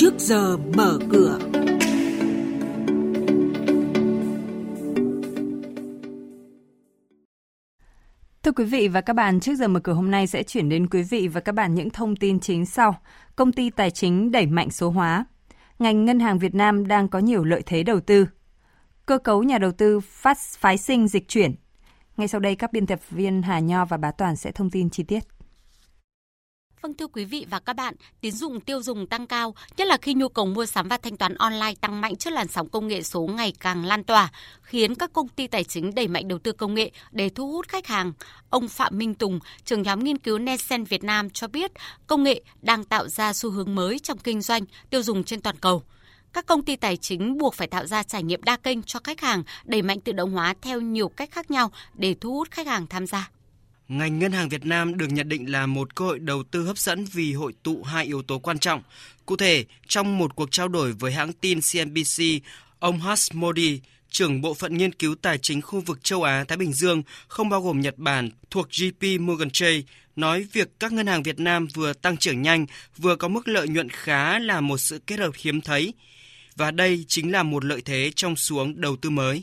trước giờ mở cửa. Thưa quý vị và các bạn, trước giờ mở cửa hôm nay sẽ chuyển đến quý vị và các bạn những thông tin chính sau. Công ty tài chính đẩy mạnh số hóa. Ngành ngân hàng Việt Nam đang có nhiều lợi thế đầu tư. Cơ cấu nhà đầu tư phát phái sinh dịch chuyển. Ngay sau đây các biên tập viên Hà Nho và Bá Toàn sẽ thông tin chi tiết. Vâng thưa quý vị và các bạn, tín dụng tiêu dùng tăng cao, nhất là khi nhu cầu mua sắm và thanh toán online tăng mạnh trước làn sóng công nghệ số ngày càng lan tỏa, khiến các công ty tài chính đẩy mạnh đầu tư công nghệ để thu hút khách hàng. Ông Phạm Minh Tùng, trưởng nhóm nghiên cứu Nesen Việt Nam cho biết, công nghệ đang tạo ra xu hướng mới trong kinh doanh, tiêu dùng trên toàn cầu các công ty tài chính buộc phải tạo ra trải nghiệm đa kênh cho khách hàng, đẩy mạnh tự động hóa theo nhiều cách khác nhau để thu hút khách hàng tham gia. Ngành ngân hàng Việt Nam được nhận định là một cơ hội đầu tư hấp dẫn vì hội tụ hai yếu tố quan trọng. Cụ thể, trong một cuộc trao đổi với hãng tin CNBC, ông Hush Modi, trưởng bộ phận nghiên cứu tài chính khu vực châu Á Thái Bình Dương không bao gồm Nhật Bản thuộc JP Morgan Chase nói việc các ngân hàng Việt Nam vừa tăng trưởng nhanh vừa có mức lợi nhuận khá là một sự kết hợp hiếm thấy và đây chính là một lợi thế trong xuống đầu tư mới.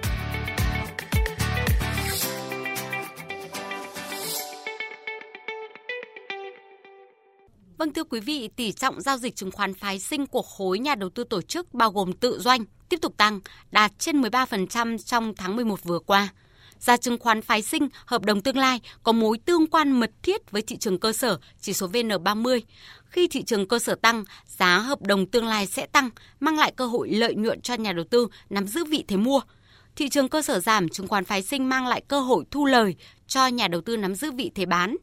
Vâng thưa quý vị, tỷ trọng giao dịch chứng khoán phái sinh của khối nhà đầu tư tổ chức bao gồm tự doanh tiếp tục tăng, đạt trên 13% trong tháng 11 vừa qua. Giá chứng khoán phái sinh, hợp đồng tương lai có mối tương quan mật thiết với thị trường cơ sở, chỉ số VN30. Khi thị trường cơ sở tăng, giá hợp đồng tương lai sẽ tăng, mang lại cơ hội lợi nhuận cho nhà đầu tư nắm giữ vị thế mua. Thị trường cơ sở giảm, chứng khoán phái sinh mang lại cơ hội thu lời cho nhà đầu tư nắm giữ vị thế bán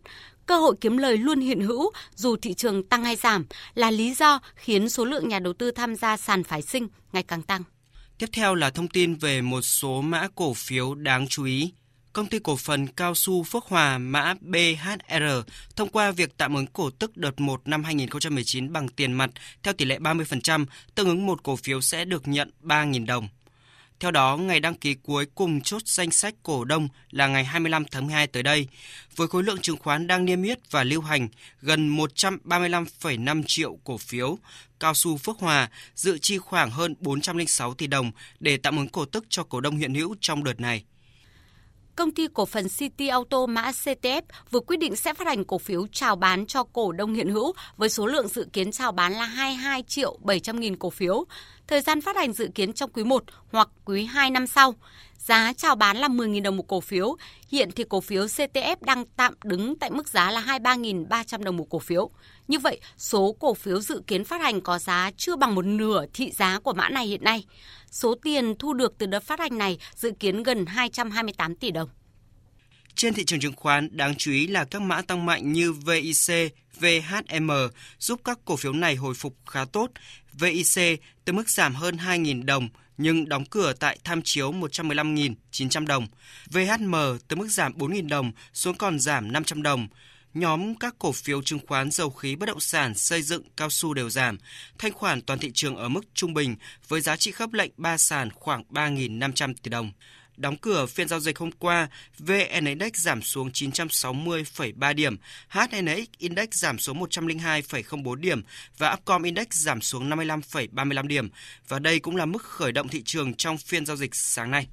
cơ hội kiếm lời luôn hiện hữu dù thị trường tăng hay giảm là lý do khiến số lượng nhà đầu tư tham gia sàn phái sinh ngày càng tăng. Tiếp theo là thông tin về một số mã cổ phiếu đáng chú ý. Công ty cổ phần cao su Phước Hòa mã BHR thông qua việc tạm ứng cổ tức đợt 1 năm 2019 bằng tiền mặt theo tỷ lệ 30%, tương ứng một cổ phiếu sẽ được nhận 3.000 đồng. Theo đó, ngày đăng ký cuối cùng chốt danh sách cổ đông là ngày 25 tháng 12 tới đây, với khối lượng chứng khoán đang niêm yết và lưu hành gần 135,5 triệu cổ phiếu. Cao su Phước Hòa dự chi khoảng hơn 406 tỷ đồng để tạm ứng cổ tức cho cổ đông hiện hữu trong đợt này công ty cổ phần City Auto mã CTF vừa quyết định sẽ phát hành cổ phiếu chào bán cho cổ đông hiện hữu với số lượng dự kiến chào bán là 22 triệu 700 nghìn cổ phiếu. Thời gian phát hành dự kiến trong quý 1 hoặc quý 2 năm sau. Giá chào bán là 10.000 đồng một cổ phiếu. Hiện thì cổ phiếu CTF đang tạm đứng tại mức giá là 23.300 đồng một cổ phiếu. Như vậy, số cổ phiếu dự kiến phát hành có giá chưa bằng một nửa thị giá của mã này hiện nay. Số tiền thu được từ đợt phát hành này dự kiến gần 228 tỷ đồng. Trên thị trường chứng khoán, đáng chú ý là các mã tăng mạnh như VIC, VHM giúp các cổ phiếu này hồi phục khá tốt. VIC từ mức giảm hơn 2.000 đồng nhưng đóng cửa tại tham chiếu 115.900 đồng. VHM từ mức giảm 4.000 đồng xuống còn giảm 500 đồng. Nhóm các cổ phiếu chứng khoán dầu khí bất động sản xây dựng cao su đều giảm. Thanh khoản toàn thị trường ở mức trung bình với giá trị khớp lệnh 3 sàn khoảng 3.500 tỷ đồng. Đóng cửa phiên giao dịch hôm qua, VN Index giảm xuống 960,3 điểm, HNX Index giảm xuống 102,04 điểm và Upcom Index giảm xuống 55,35 điểm. Và đây cũng là mức khởi động thị trường trong phiên giao dịch sáng nay.